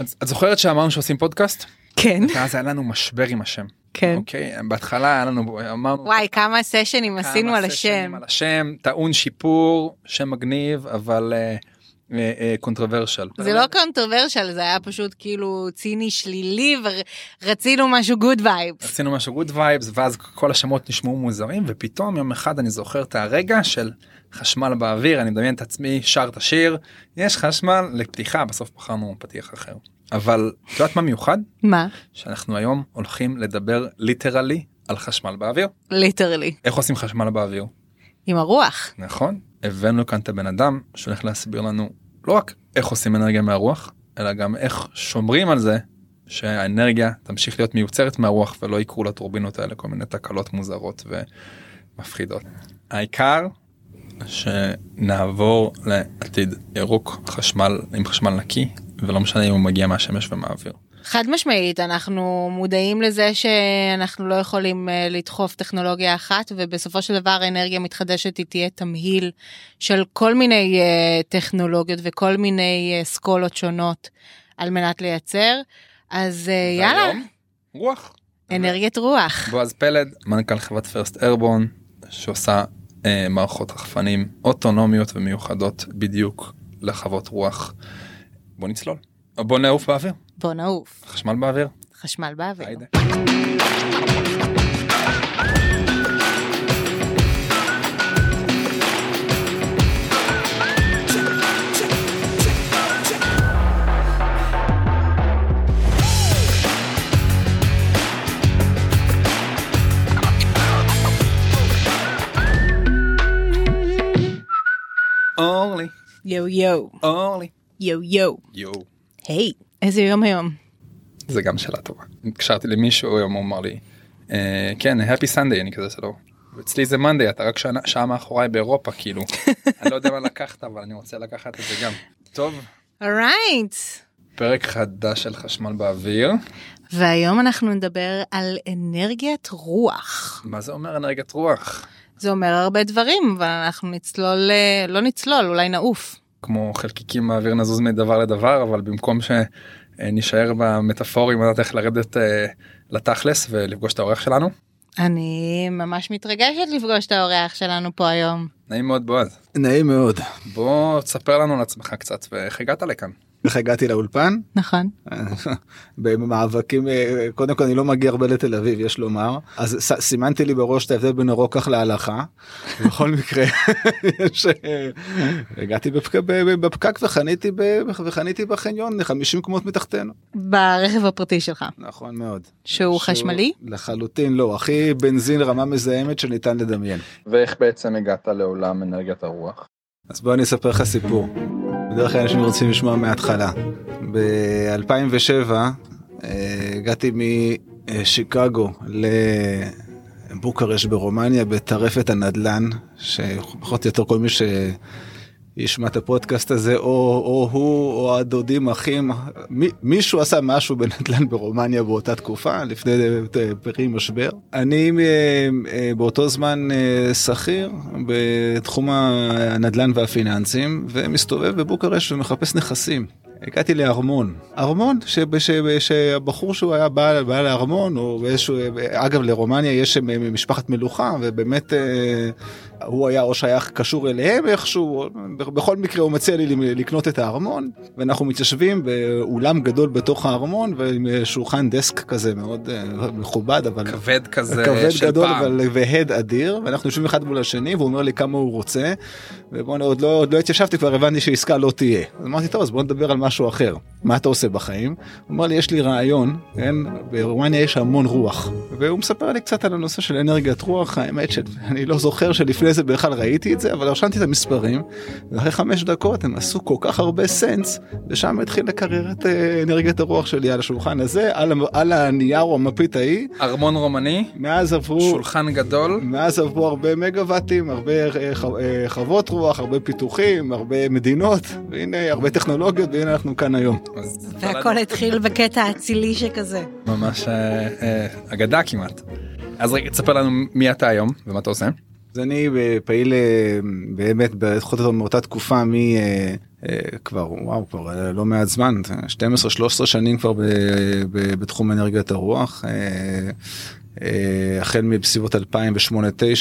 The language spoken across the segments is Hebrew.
את את זוכרת שאמרנו שעושים פודקאסט? כן, ואז היה לנו משבר עם השם. כן. אוקיי, בהתחלה היה לנו, אמרנו... וואי, כמה סשנים כמה עשינו על סשנים השם. על השם, טעון שיפור, שם מגניב, אבל controversial. זה לא controversial, זה היה פשוט כאילו ציני שלילי ורצינו משהו good vibes. עשינו משהו good vibes ואז כל השמות נשמעו מוזרים ופתאום יום אחד אני זוכר את הרגע של חשמל באוויר אני מדמיין את עצמי שר את השיר יש חשמל לפתיחה בסוף בחרנו פתיח אחר אבל את יודעת מה מיוחד מה? שאנחנו היום הולכים לדבר literally על חשמל באוויר literally. איך עושים חשמל באוויר עם הרוח. נכון הבאנו כאן את הבן אדם שהולך להסביר לנו לא רק איך עושים אנרגיה מהרוח אלא גם איך שומרים על זה שהאנרגיה תמשיך להיות מיוצרת מהרוח ולא יקרו לטורבינות האלה כל מיני תקלות מוזרות ומפחידות. העיקר שנעבור לעתיד ירוק חשמל עם חשמל נקי ולא משנה אם הוא מגיע מהשמש ומהאוויר. חד משמעית, אנחנו מודעים לזה שאנחנו לא יכולים אה, לדחוף טכנולוגיה אחת, ובסופו של דבר אנרגיה מתחדשת היא תהיה תמהיל של כל מיני אה, טכנולוגיות וכל מיני אה, אסכולות שונות על מנת לייצר. אז אה, יאללה, רוח. אנרגיית רוח. בועז פלד מנכ"ל חברת פרסט ארבון שעושה אה, מערכות רחפנים אוטונומיות ומיוחדות בדיוק לחוות רוח. בוא נצלול. בוא נעוף באוויר. בוא נעוף, חשמל באוויר. חשמל באוויר. היידה. אורלי, יו יו, אורלי. יו יו. יואו. איזה יום היום? זה גם שאלה טובה. התקשרתי למישהו היום הוא אמר לי "אה, כן happy sunday אני כזה שלא. אצלי זה monday אתה רק שנה- שעה מאחוריי באירופה כאילו אני לא יודע מה לקחת אבל אני רוצה לקחת את זה גם. טוב אורייט. פרק חדש של חשמל באוויר והיום אנחנו נדבר על אנרגיית רוח. מה זה אומר אנרגיית רוח זה אומר הרבה דברים, אבל אנחנו נצלול, אה, לא נצלול, אולי נעוף. כמו חלקיקים באוויר נזוז מדבר לדבר אבל במקום שנשאר במטאפורים לדעת איך לרדת אה, לתכלס ולפגוש את האורח שלנו. אני ממש מתרגשת לפגוש את האורח שלנו פה היום. נעים מאוד בועז. נעים מאוד. בוא תספר לנו על עצמך קצת ואיך הגעת לכאן. איך הגעתי לאולפן? נכון. במאבקים, אה, קודם כל אני לא מגיע הרבה לתל אביב, יש לומר. אז ס- סימנתי לי בראש את ההבדל בין הרוקח להלכה. בכל מקרה, יש, אה, הגעתי בפק- ב- בפקק וחניתי ב- וחניתי בחניון 50 קומות מתחתנו. ברכב הפרטי שלך, נכון מאוד. שהוא חשמלי? לחלוטין לא, הכי בנזין רמה מזהמת שניתן לדמיין. ואיך בעצם הגעת לעולם אנרגיית הרוח? אז בוא אני אספר לך סיפור. בדרך כלל אנשים רוצים לשמוע מההתחלה. ב-2007 הגעתי משיקגו לבוקרשט ברומניה בטרפת הנדל"ן, שפחות או יותר כל מי שישמע את הפודקאסט הזה, או, או הוא או הדודים אחים, מי, מישהו עשה משהו בנדל"ן ברומניה באותה תקופה, לפני פרי משבר. אני אה, אה, באותו זמן אה, שכיר בתחום הנדל"ן והפיננסים, ומסתובב בבוקרשט ומחפש נכסים. הגעתי לארמון, ארמון שהבחור שהוא היה בא, בא לארמון, או באיזשהו, אגב לרומניה יש אה, משפחת מלוכה ובאמת אה, הוא היה או שייך קשור אליהם איכשהו, בכל מקרה הוא מציע לי לקנות את הארמון ואנחנו מתיישבים באולם גדול בתוך הארמון ועם שולחן דסק כזה מאוד אה, מכובד אבל כבד כזה כבד של גדול פעם. אבל והד אדיר ואנחנו יושבים אחד מול השני והוא אומר לי כמה הוא רוצה ובוא עוד לא עוד לא התיישבתי כבר הבנתי שעסקה לא תהיה אז אמרתי טוב אז בוא נדבר על משהו אחר מה אתה עושה בחיים? הוא אמר לי יש לי רעיון כן? ברומניה יש המון רוח. והוא מספר לי קצת על הנושא של אנרגיית רוח האמת שאני לא זוכר שלפני זה בכלל ראיתי את זה אבל רשמתי את המספרים ואחרי חמש דקות הם עשו כל כך הרבה סנס ושם התחיל לקרר את אה, אנרגיית הרוח שלי על השולחן הזה על, על הנייר או המפית ההיא. ארמון רומני, מאז עברו שולחן גדול, מאז עברו הרבה מגוואטים, הרבה אה, אה, חוות רוח, הרבה פיתוחים, הרבה מדינות, והנה הרבה טכנולוגיות, והנה אנחנו כאן היום. אז והכל התחיל בקטע האצילי שכזה. ממש אה, אה, אגדה כמעט. אז רגע תספר לנו מי אתה היום ומה אתה עושה. אז אני פעיל אה, באמת, פחות או יותר מאותה תקופה אה, כבר וואו כבר לא מעט זמן 12-13 שנים כבר ב, ב, בתחום אנרגיית הרוח. אה, אה, החל מבסביבות 2008-2009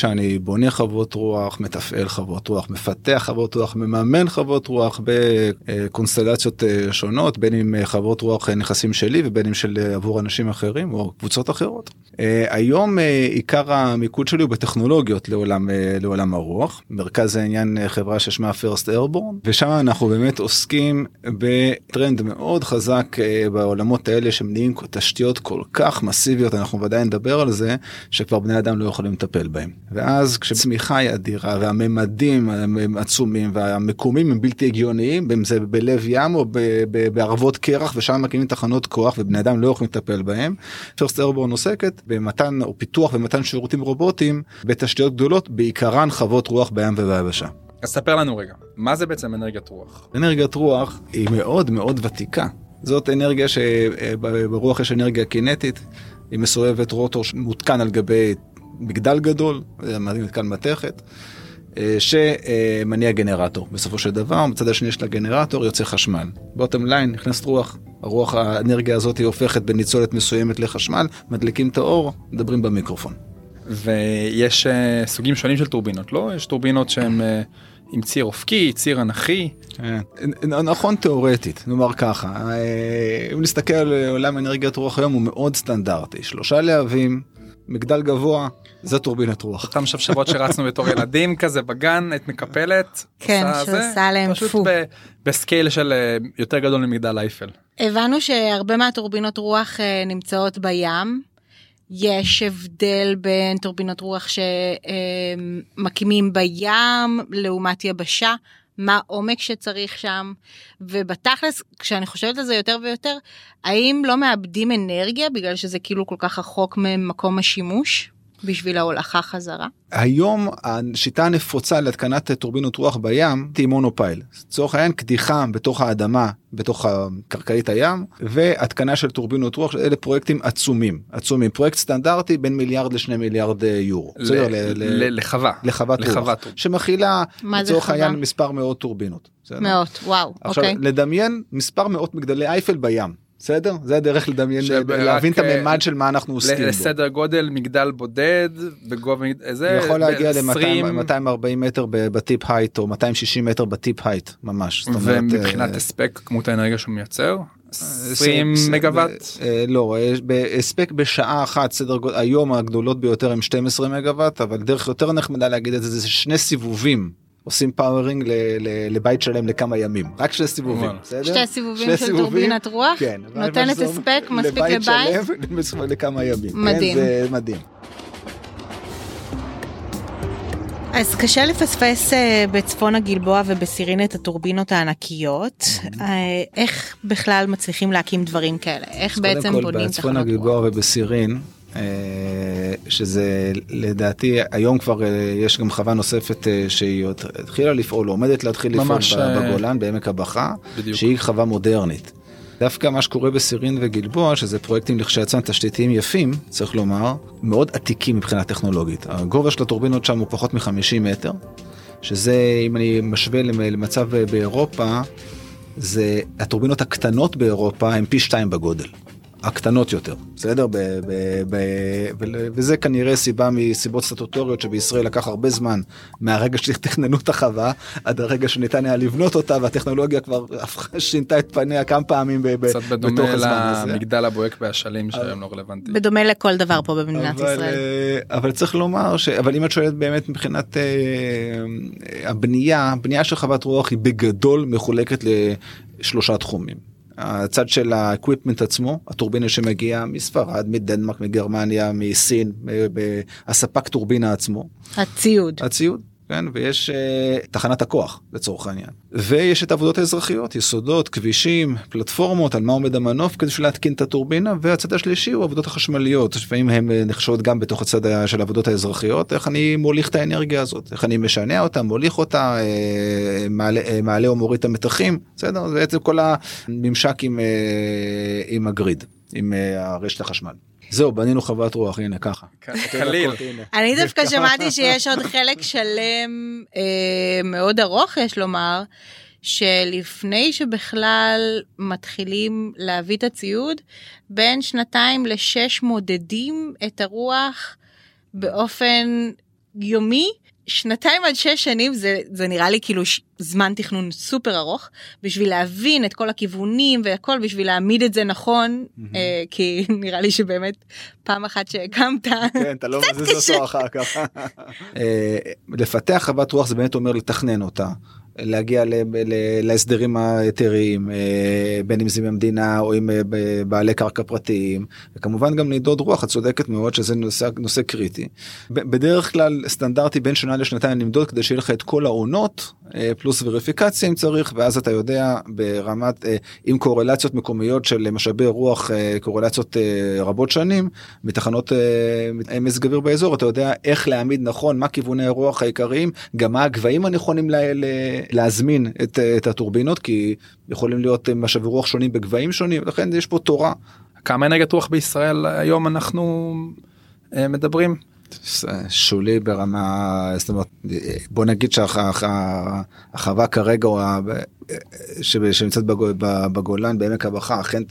אני בונה חוות רוח, מתפעל חוות רוח, מפתח חוות רוח, מממן חוות רוח בקונסטלציות אה, שונות, בין אם חוות רוח נכסים שלי ובין אם של עבור אנשים אחרים או קבוצות אחרות. היום עיקר המיקוד שלי הוא בטכנולוגיות לעולם, לעולם הרוח. מרכז העניין חברה ששמה First Airborne, ושם אנחנו באמת עוסקים בטרנד מאוד חזק בעולמות האלה שמניעים תשתיות כל כך מסיביות, אנחנו ודאי נדבר על זה, שכבר בני אדם לא יכולים לטפל בהם. ואז כשצמיחה היא אדירה והממדים הם עצומים והמקומים הם בלתי הגיוניים, אם זה בלב ים או בערבות קרח ושם מקימים תחנות כוח ובני אדם לא יכולים לטפל בהם. פרסט ארבורן עוסקת במתן או פיתוח ומתן שירותים רובוטיים בתשתיות גדולות, בעיקרן חוות רוח בים וביבשה. אז ספר לנו רגע, מה זה בעצם אנרגיית רוח? אנרגיית רוח היא מאוד מאוד ותיקה. זאת אנרגיה שברוח יש אנרגיה קינטית, היא מסובבת רוטור מותקן על גבי מגדל גדול, מתקן מתכת, אה, שמניע גנרטור. בסופו של דבר, מצד השני של הגנרטור יוצא חשמל. בוטם ליין נכנסת רוח, הרוח האנרגיה הזאת היא הופכת בניצולת מסוימת לחשמל, מדליקים את האור, מדברים במיקרופון. ויש uh, סוגים שונים של טורבינות, לא? יש טורבינות שהן... עם ציר אופקי, ציר אנכי. כן. נכון תאורטית, נאמר ככה, אה, אם נסתכל על עולם אנרגיית רוח היום הוא מאוד סטנדרטי, שלושה להבים, מגדל גבוה, זה טורבינת רוח. אותם שבשבות שרצנו בתור ילדים כזה בגן, את מקפלת. כן, שעושה להם פו. פשוט בסקייל של אה, יותר גדול ממגדל אייפל. הבנו שהרבה מהטורבינות רוח אה, נמצאות בים. יש הבדל בין טורבינות רוח שמקימים בים לעומת יבשה, מה עומק שצריך שם, ובתכלס, כשאני חושבת על זה יותר ויותר, האם לא מאבדים אנרגיה בגלל שזה כאילו כל כך רחוק ממקום השימוש? בשביל ההולכה חזרה? היום השיטה הנפוצה להתקנת טורבינות רוח בים היא מונופייל. לצורך העניין קדיחה בתוך האדמה, בתוך קרקעית הים, והתקנה של טורבינות רוח, אלה פרויקטים עצומים, עצומים. פרויקט סטנדרטי בין מיליארד לשני מיליארד אה, יורו. לחווה. לחוות רוח. שמכילה לצורך העניין מספר מאות טורבינות. מאות, וואו, עכשיו, אוקיי. לדמיין מספר מאות מגדלי אייפל בים. בסדר? זה הדרך לדמיין, להבין את הממד של מה אנחנו עוסקים בו. לסדר גודל מגדל בודד בגובה זה יכול להגיע ל-240 מטר בטיפ הייט או 260 מטר בטיפ הייט ממש. ומבחינת אה, הספק כמות האנרגיה שהוא מייצר? 20 מגוואט? אה, לא, הספק בשעה אחת סדר גודל, היום הגדולות ביותר הם 12 מגוואט, אבל דרך יותר נחמדה להגיד את זה, זה שני סיבובים עושים powering לבית שלם לכמה ימים רק שני סיבובים שתי סיבובים של טורבינת רוח כן, נותנת הספק מספיק לבית לכמה ימים כן, מדהים זה מדהים. אז קשה לפספס uh, בצפון הגלבוע ובסירין את הטורבינות הענקיות. Uh, איך בכלל מצליחים להקים דברים כאלה? איך בעצם בונים תחנות רוח? בצפון הגלבוע ובסירין אה, שזה לדעתי היום כבר אה, יש גם חווה נוספת אה, שהיא התחילה לפעול, עומדת להתחיל לפעול בגולן בעמק הבכה, בדיוק. שהיא חווה מודרנית. דווקא מה שקורה בסירין וגלבוע, שזה פרויקטים לכשעצמם תשתיתיים יפים, צריך לומר, מאוד עתיקים מבחינה טכנולוגית. הגובה של הטורבינות שם הוא פחות מ-50 מטר, שזה, אם אני משווה למצב באירופה, זה הטורבינות הקטנות באירופה הם פי שתיים בגודל. הקטנות יותר בסדר ב, ב, ב, ב, וזה כנראה סיבה מסיבות סטטוטוריות שבישראל לקח הרבה זמן מהרגע שתכננו את החווה עד הרגע שניתן היה לבנות אותה והטכנולוגיה כבר שינתה את פניה כמה פעמים ב, קצת בדומה למגדל הבוהק באשלים שהיום לא רלוונטי. בדומה לכל דבר פה במדינת אבל, ישראל. אה, אבל צריך לומר ש... אבל אם את שואלת באמת מבחינת uh, הבנייה הבנייה של חוות רוח היא בגדול מחולקת לשלושה תחומים. הצד של ה equipment עצמו הטורבינה שמגיעה מספרד מדנמרק מגרמניה מסין הספק טורבינה עצמו. הציוד. הציוד כן, ויש uh, תחנת הכוח לצורך העניין. ויש את העבודות האזרחיות, יסודות, כבישים, פלטפורמות, על מה עומד המנוף כדי להתקין את הטורבינה, והצד השלישי הוא העבודות החשמליות, לפעמים הן אה, נחשבות גם בתוך הצד של העבודות האזרחיות, איך אני מוליך את האנרגיה הזאת, איך אני משנע אותה, מוליך אותה, uh, מעלה, uh, מעלה או מוריד את המתחים, בסדר? זה בעצם כל הממשק עם, uh, עם הגריד, עם uh, הרשת החשמל. זהו בנינו חוות רוח הנה ככה. קליל. אני דווקא שמעתי שיש עוד חלק שלם אה, מאוד ארוך יש לומר שלפני שבכלל מתחילים להביא את הציוד, בין שנתיים לשש מודדים את הרוח באופן יומי. שנתיים עד שש שנים זה, זה נראה לי כאילו ש- זמן תכנון סופר ארוך בשביל להבין את כל הכיוונים והכל בשביל להעמיד את זה נכון אה, כי נראה לי שבאמת פעם אחת שהקמת כן, אתה לא מזיז אותו אחר כך. אה, לפתח חוות רוח זה באמת אומר לתכנן אותה. להגיע להסדרים ההיתריים אה, בין אם זה עם המדינה או עם אה, בעלי קרקע פרטיים וכמובן גם נדוד רוח את צודקת מאוד שזה נושא, נושא קריטי. בדרך כלל סטנדרטי בין שנה לשנתיים למדוד כדי שיהיה לך את כל העונות אה, פלוס וריפיקציה אם צריך ואז אתה יודע ברמת עם קורלציות מקומיות של משאבי רוח קורלציות רבות שנים מתחנות מזג אוויר באזור אתה יודע איך להעמיד נכון מה כיווני הרוח העיקריים גם מה הגבהים הנכונים ל- ל- להזמין את, אה, את הטורבינות כי יכולים להיות אה, משאבי רוח שונים בגבהים שונים לכן יש פה תורה. כמה אנרגיית רוח בישראל היום אנחנו אה, מדברים? שולי ברמה זאת אומרת בוא נגיד שהחווה כרגע שנמצאת בגולן בעמק הבכה אכן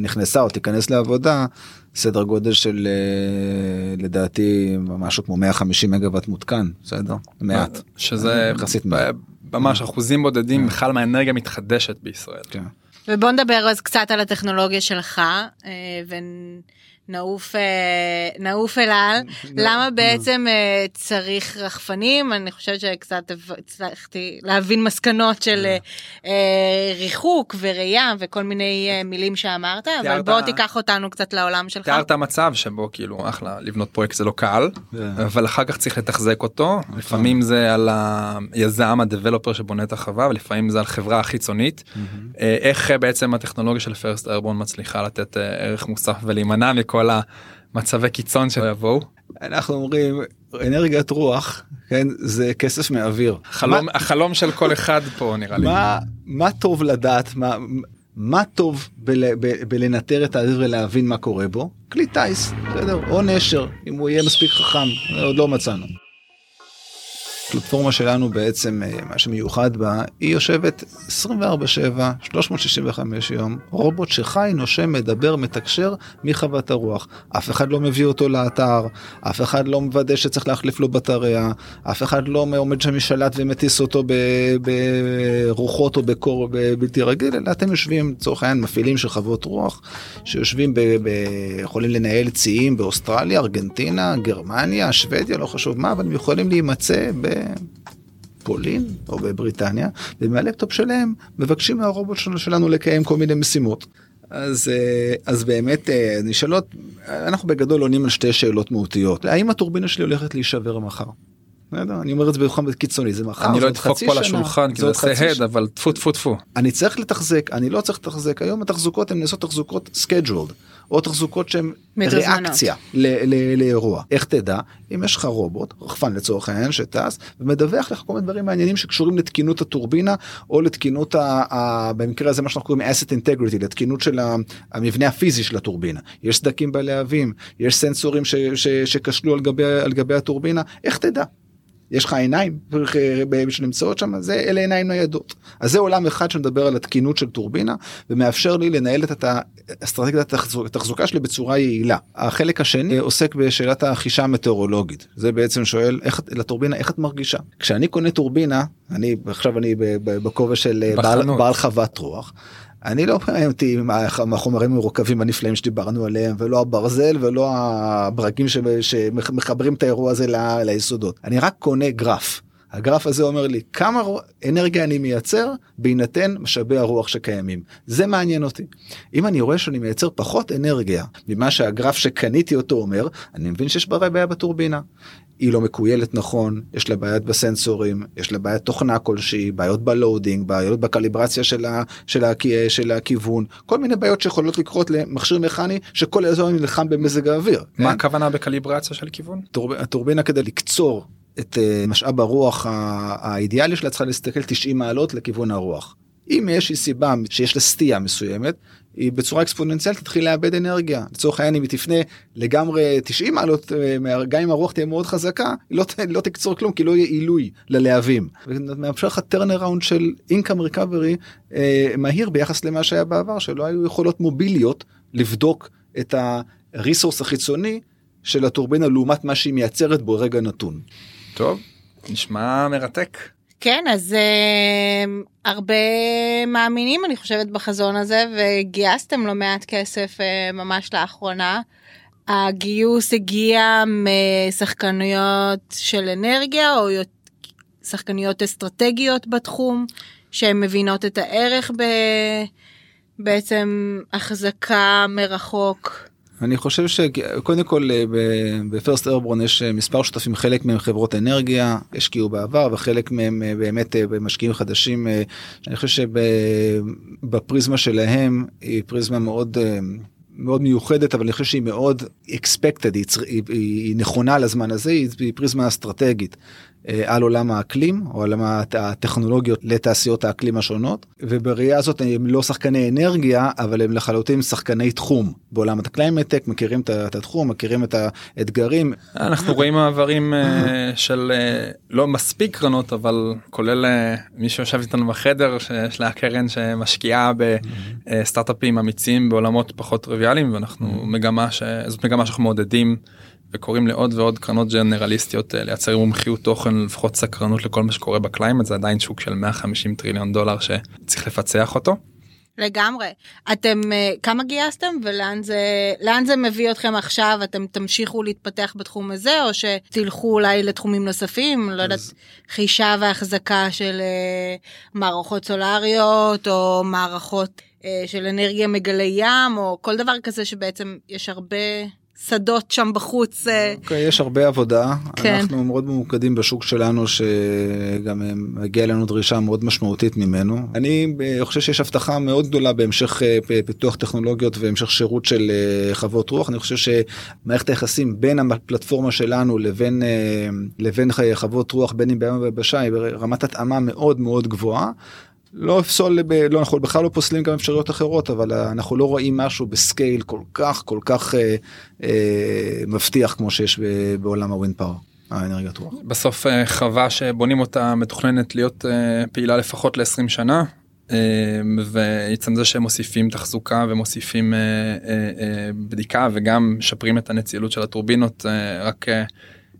נכנסה או תיכנס לעבודה סדר גודל של אה, לדעתי משהו כמו 150 מגוואט מותקן בסדר מעט שזה יחסית ב- מעט. ממש אחוזים בודדים בכלל מהאנרגיה מתחדשת בישראל. כן. ובוא נדבר אז קצת על הטכנולוגיה שלך אה, ונעוף אה, נעוף אל על למה בעצם אה, צריך רחפנים? אני חושבת שקצת הצלחתי להבין מסקנות של אה, ריחוק וראייה וכל מיני מילים שאמרת אבל בוא תיקח אותנו קצת לעולם שלך. תיארת מצב שבו כאילו אחלה לבנות פרויקט זה לא קל. אבל אחר כך צריך לתחזק אותו. לפעמים זה על היזם הדבלופר שבונה את החווה ולפעמים זה על חברה חיצונית אה, איך בעצם הטכנולוגיה של פרסט איירבון מצליחה לתת ערך מוסף ולהימנע מכל המצבי קיצון שיבואו. אנחנו אומרים אנרגיית רוח כן זה כסף מאוויר. חלום החלום של כל אחד פה נראה לי. מה מה טוב לדעת מה מה טוב בל, ב, בלנטר את האוויר ולהבין מה קורה בו כלי טיס בסדר או נשר אם הוא יהיה מספיק חכם עוד לא מצאנו. הפלטפורמה שלנו בעצם אה, מה שמיוחד בה היא יושבת 24/7 365 יום רובוט שחי נושם מדבר מתקשר מחוות הרוח. אף אחד לא מביא אותו לאתר אף אחד לא מוודא שצריך להחליף לו בטריה אף אחד לא עומד שם משלט ומטיס אותו ב- ברוחות או בקור בלתי רגיל אלא אתם יושבים לצורך העניין מפעילים של חוות רוח שיושבים ב- ב- יכולים לנהל ציים באוסטרליה ארגנטינה גרמניה שוודיה לא חשוב מה אבל הם יכולים להימצא בפולין או בבריטניה ומהלפטופ שלהם מבקשים מהרובוט של- שלנו לקיים כל מיני משימות. אז אה, אז באמת אה, נשאלות אנחנו בגדול עונים על שתי שאלות מהותיות האם הטורבינה שלי הולכת להישבר מחר. אני אומר את זה בכל קיצוני זה מחר אני לא חצי פה על השולחן כי זה עושה הד אבל טפו טפו טפו. אני צריך לתחזק אני לא צריך לתחזק. היום התחזוקות הן נעשות תחזוקות scheduled או תחזוקות שהן. ריאקציה ל- ל- לאירוע. איך תדע? אם יש לך רובוט רחפן לצורך העניין שטס ומדווח לך כל מיני דברים מעניינים שקשורים לתקינות הטורבינה או לתקינות ה, במקרה הזה מה שאנחנו קוראים asset integrity לתקינות של המבנה הפיזי של הטורבינה. יש סדקים בלהבים יש סנסורים ש, ש, שכשלו על גבי על גבי הטורבינה. איך תדע. יש לך עיניים אה, שנמצאות שם זה אלה עיניים ניידות אז זה עולם אחד שמדבר על התקינות של טורבינה ומאפשר לי לנהל את האסטרטגיית התחזוק- התחזוקה שלי בצורה יעילה. החלק השני עוסק בשאלת החישה המטאורולוגית זה בעצם שואל איך את- לטורבינה איך את מרגישה כשאני קונה טורבינה אני עכשיו אני בכובע של אה, בעל. בעל חוות רוח. אני לא אותי עם הח- החומרים המורכבים הנפלאים שדיברנו עליהם ולא הברזל ולא הברגים שמחברים את האירוע הזה ליסודות אני רק קונה גרף. הגרף הזה אומר לי כמה אנרגיה אני מייצר בהינתן משאבי הרוח שקיימים זה מעניין אותי אם אני רואה שאני מייצר פחות אנרגיה ממה שהגרף שקניתי אותו אומר אני מבין שיש בעיה בעיה בטורבינה. היא לא מכוילת נכון יש לה בעיות בסנסורים יש לה בעיית תוכנה כלשהי בעיות ב loading בעיות ב calibration של, ה, של, ה, של הכיוון כל מיני בעיות שיכולות לקרות למכשיר מכני שכל האזור נלחם במזג האוויר. מה כן? הכוונה ב calibration של כיוון? טורב- הטורבינה כדי לקצור את אה, משאב הרוח האידיאלי שלה צריכה להסתכל 90 מעלות לכיוון הרוח. אם יש סיבה שיש לה סטייה מסוימת היא בצורה אקספוננציאלית תתחיל לאבד אנרגיה. לצורך העניין אם היא תפנה לגמרי 90 מעלות, אה, גם אם הרוח תהיה מאוד חזקה, היא לא, לא תקצור כלום כי לא יהיה עילוי ללהבים. ומאפשר לך turnaround של income recovery אה, מהיר ביחס למה שהיה בעבר, שלא היו יכולות מוביליות לבדוק את ה resource החיצוני של הטורבינה לעומת מה שהיא מייצרת בו רגע נתון. טוב, נשמע מרתק. כן, אז uh, הרבה מאמינים, אני חושבת, בחזון הזה, וגייסתם לא מעט כסף uh, ממש לאחרונה. הגיוס הגיע משחקנויות של אנרגיה, או שחקניות אסטרטגיות בתחום, שהן מבינות את הערך ב... בעצם החזקה מרחוק. אני חושב שקודם כל אה, בפרסט ארברון יש אה, מספר שותפים חלק מהם חברות אנרגיה השקיעו בעבר וחלק מהם אה, באמת משקיעים חדשים אני חושב שבפריזמה שלהם היא פריזמה מאוד מאוד מיוחדת אבל אני חושב שהיא מאוד expected היא, היא, היא נכונה לזמן הזה היא פריזמה אסטרטגית. אה, על עולם האקלים או על הטכנולוגיות לתעשיות האקלים השונות ובראייה הזאת הם לא שחקני אנרגיה אבל הם לחלוטין שחקני תחום בעולם ה climate tech מכירים את התחום מכירים את האתגרים. אנחנו רואים מעברים אה, של אה, לא מספיק קרנות אבל כולל מי שיושב איתנו בחדר שיש לה קרן שמשקיעה בסטארט-אפים אמיצים בעולמות פחות טריוויאליים ואנחנו מגמה שזאת מגמה שאנחנו מעודדים. וקוראים לעוד ועוד קרנות ג'נרליסטיות אה, לייצר מומחיות תוכן לפחות סקרנות לכל מה שקורה ב climate. זה עדיין שוק של 150 טריליון דולר שצריך לפצח אותו. לגמרי. אתם אה, כמה גייסתם ולאן זה לאן זה מביא אתכם עכשיו? אתם תמשיכו להתפתח בתחום הזה או שתלכו אולי לתחומים נוספים? לא יודעת חישה והחזקה של אה, מערכות סולריות או מערכות של אנרגיה מגלי ים או כל דבר כזה שבעצם יש הרבה שדות שם בחוץ. אה. אוקיי, יש הרבה עבודה. כן. אנחנו מאוד ממוקדים בשוק שלנו שגם מגיע לנו דרישה מאוד משמעותית ממנו. אני אה, חושב שיש הבטחה מאוד גדולה בהמשך אה, פיתוח טכנולוגיות והמשך שירות של חוות רוח. אני חושב שמערכת היחסים בין הפלטפורמה שלנו לבין לבין חוות רוח בין אם בים וביבשה היא ברמת התאמה מאוד מאוד גבוהה. לא אפסול, לא אנחנו בכלל לא פוסלים גם אפשרויות אחרות אבל אנחנו לא רואים משהו ב scale כל כך כל כך אה, אה, מבטיח כמו שיש בעולם ה wind power. האנרגיית רוח. בסוף אה, חווה שבונים אותה מתוכננת להיות אה, פעילה לפחות ל-20 שנה אה, ועצם זה שהם מוסיפים תחזוקה ומוסיפים בדיקה וגם משפרים את הנצילות של הטורבינות רק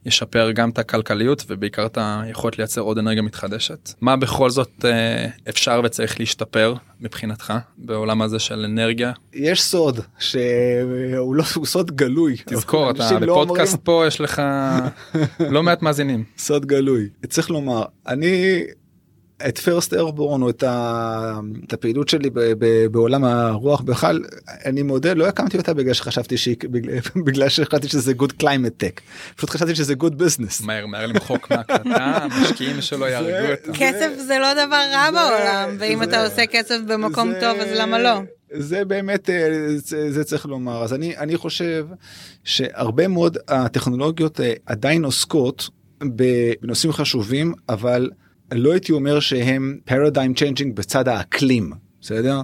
ישפר גם את הכלכליות ובעיקר את היכולת לייצר עוד אנרגיה מתחדשת. מה בכל זאת אה, אפשר וצריך להשתפר מבחינתך בעולם הזה של אנרגיה? יש סוד שהוא לא הוא סוד גלוי. תזכור אתה לא בפודקאסט אומרים... פה יש לך לא מעט מאזינים. סוד גלוי. צריך לומר אני את פרסט ארבורן או את, ה, את הפעילות שלי ב, ב, בעולם הרוח בכלל אני מודה לא הקמתי אותה בגלל שחשבתי שהיא בגלל, בגלל שחשבתי שזה good climate tech פשוט חשבתי שזה good business. מהר מהר למחוק מהקלטה משקיעים שלא יהרגו אותם. כסף זה לא דבר רע בעולם ואם אתה עושה כסף במקום טוב אז למה לא. זה באמת אה, זה, זה צריך לומר אז אני אני חושב שהרבה מאוד הטכנולוגיות אה, עדיין עוסקות בנושאים חשובים אבל. לא הייתי אומר שהם paradigm changing בצד האקלים בסדר?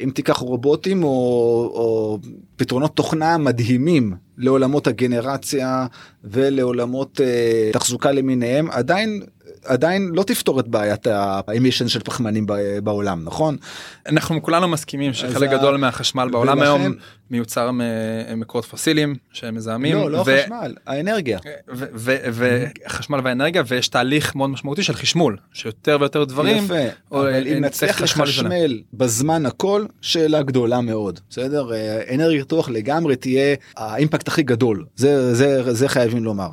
אם תיקח רובוטים או, או פתרונות תוכנה מדהימים לעולמות הגנרציה ולעולמות uh, תחזוקה למיניהם עדיין עדיין לא תפתור את בעיית האמישן של פחמנים בעולם נכון אנחנו כולנו מסכימים שחלק גדול מהחשמל בעולם ולכן... היום מיוצר ממקורות פוסיליים שמזהמים. לא, לא ו... החשמל, האנרגיה. וחשמל והאנרגיה ויש תהליך מאוד משמעותי של חשמול שיותר ויותר דברים. יפה, אבל אם נצליח לחשמל בזמן הכל שאלה גדולה מאוד בסדר אנרגיית רוח לגמרי תהיה האימפקט הכי גדול זה זה זה חייבים לומר.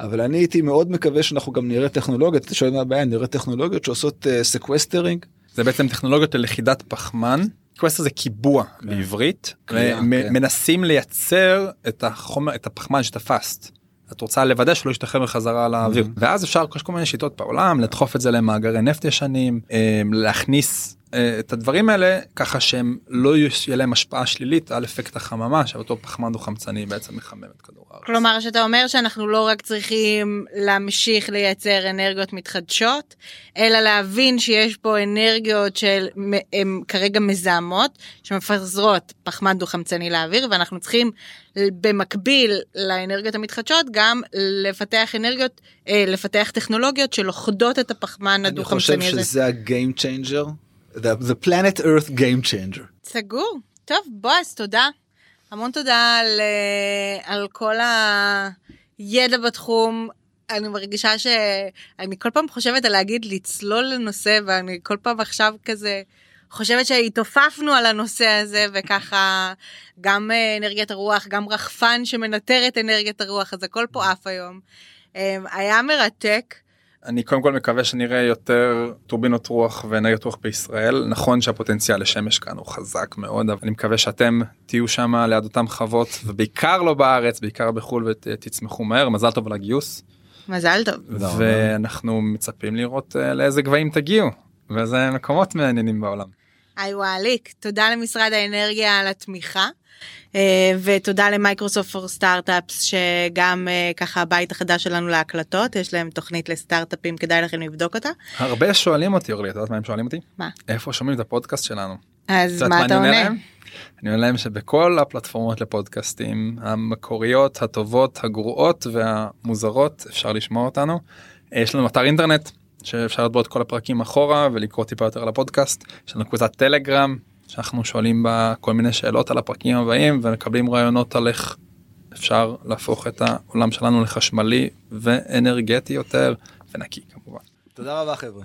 אבל אני הייתי מאוד מקווה שאנחנו גם נראה טכנולוגיות, אתה שואל מה הבעיה, נראה טכנולוגיות שעושות sequestering. אה, זה בעצם טכנולוגיות ללכידת פחמן. sequester זה קיבוע כן. בעברית, ומנסים כן. לייצר את החומר, את הפחמן שתפסת. את רוצה לוודא שלא ישתחרר בחזרה לאוויר ואז אפשר יש כל מיני שיטות בעולם לדחוף את זה למאגרי נפט ישנים אה, להכניס אה, את הדברים האלה ככה שהם לא יהיה להם השפעה שלילית על אפקט החממה שאותו פחמן דו חמצני בעצם מחמם את כדור הארץ. כלומר שאתה אומר שאנחנו לא רק צריכים להמשיך לייצר אנרגיות מתחדשות אלא להבין שיש פה אנרגיות שהן כרגע מזהמות שמפזרות פחמן דו חמצני לאוויר ואנחנו צריכים במקביל לאנרגיות המתחדשות גם לפתח אנרגיות אה, לפתח טכנולוגיות שלוכדות את הפחמן הדו חמצני הזה. אני חושב שזה ה game changer. The, the planet earth game changer. סגור. טוב, בועז, תודה. המון תודה על, אה, על כל הידע בתחום. אני מרגישה שאני כל פעם חושבת על להגיד לצלול לנושא ואני כל פעם עכשיו כזה חושבת שהתעופפנו על הנושא הזה וככה גם אה, אנרגיית הרוח גם רחפן שמנטר את אנרגיית הרוח אז הכל פה עף היום. אה, היה מרתק. אני קודם כל מקווה שנראה יותר טורבינות רוח ואנרגיות רוח בישראל נכון שהפוטנציאל לשמש כאן הוא חזק מאוד אבל אני מקווה שאתם תהיו שם ליד אותם חוות ובעיקר לא בארץ בעיקר בחול ותצמחו מהר מזל טוב על הגיוס. מזל טוב. ואנחנו מצפים לראות אה, לאיזה גבהים תגיעו ואיזה מקומות מעניינים בעולם. היי וואליק תודה למשרד האנרגיה על התמיכה. אה, ותודה למייקרוסופט פור סטארט-אפס שגם אה, ככה הבית החדש שלנו להקלטות יש להם תוכנית לסטארט-אפים כדאי לכם לבדוק אותה. הרבה שואלים אותי אורלי את יודעת מה הם שואלים אותי? מה? איפה שומעים את הפודקאסט שלנו? אז מה אתה עונה? אני עונה להם שבכל הפלטפורמות לפודקאסטים המקוריות הטובות הגרועות והמוזרות אפשר לשמוע אותנו. יש לנו אתר אינטרנט שאפשר לראות את כל הפרקים אחורה ולקרוא טיפה יותר על הפודקאסט יש לנו קבוצת טלגרם שאנחנו שואלים בה כל מיני שאלות על הפרקים הבאים ומקבלים רעיונות על איך אפשר להפוך את העולם שלנו לחשמלי ואנרגטי יותר ונקי כמובן. תודה רבה חבר'ה.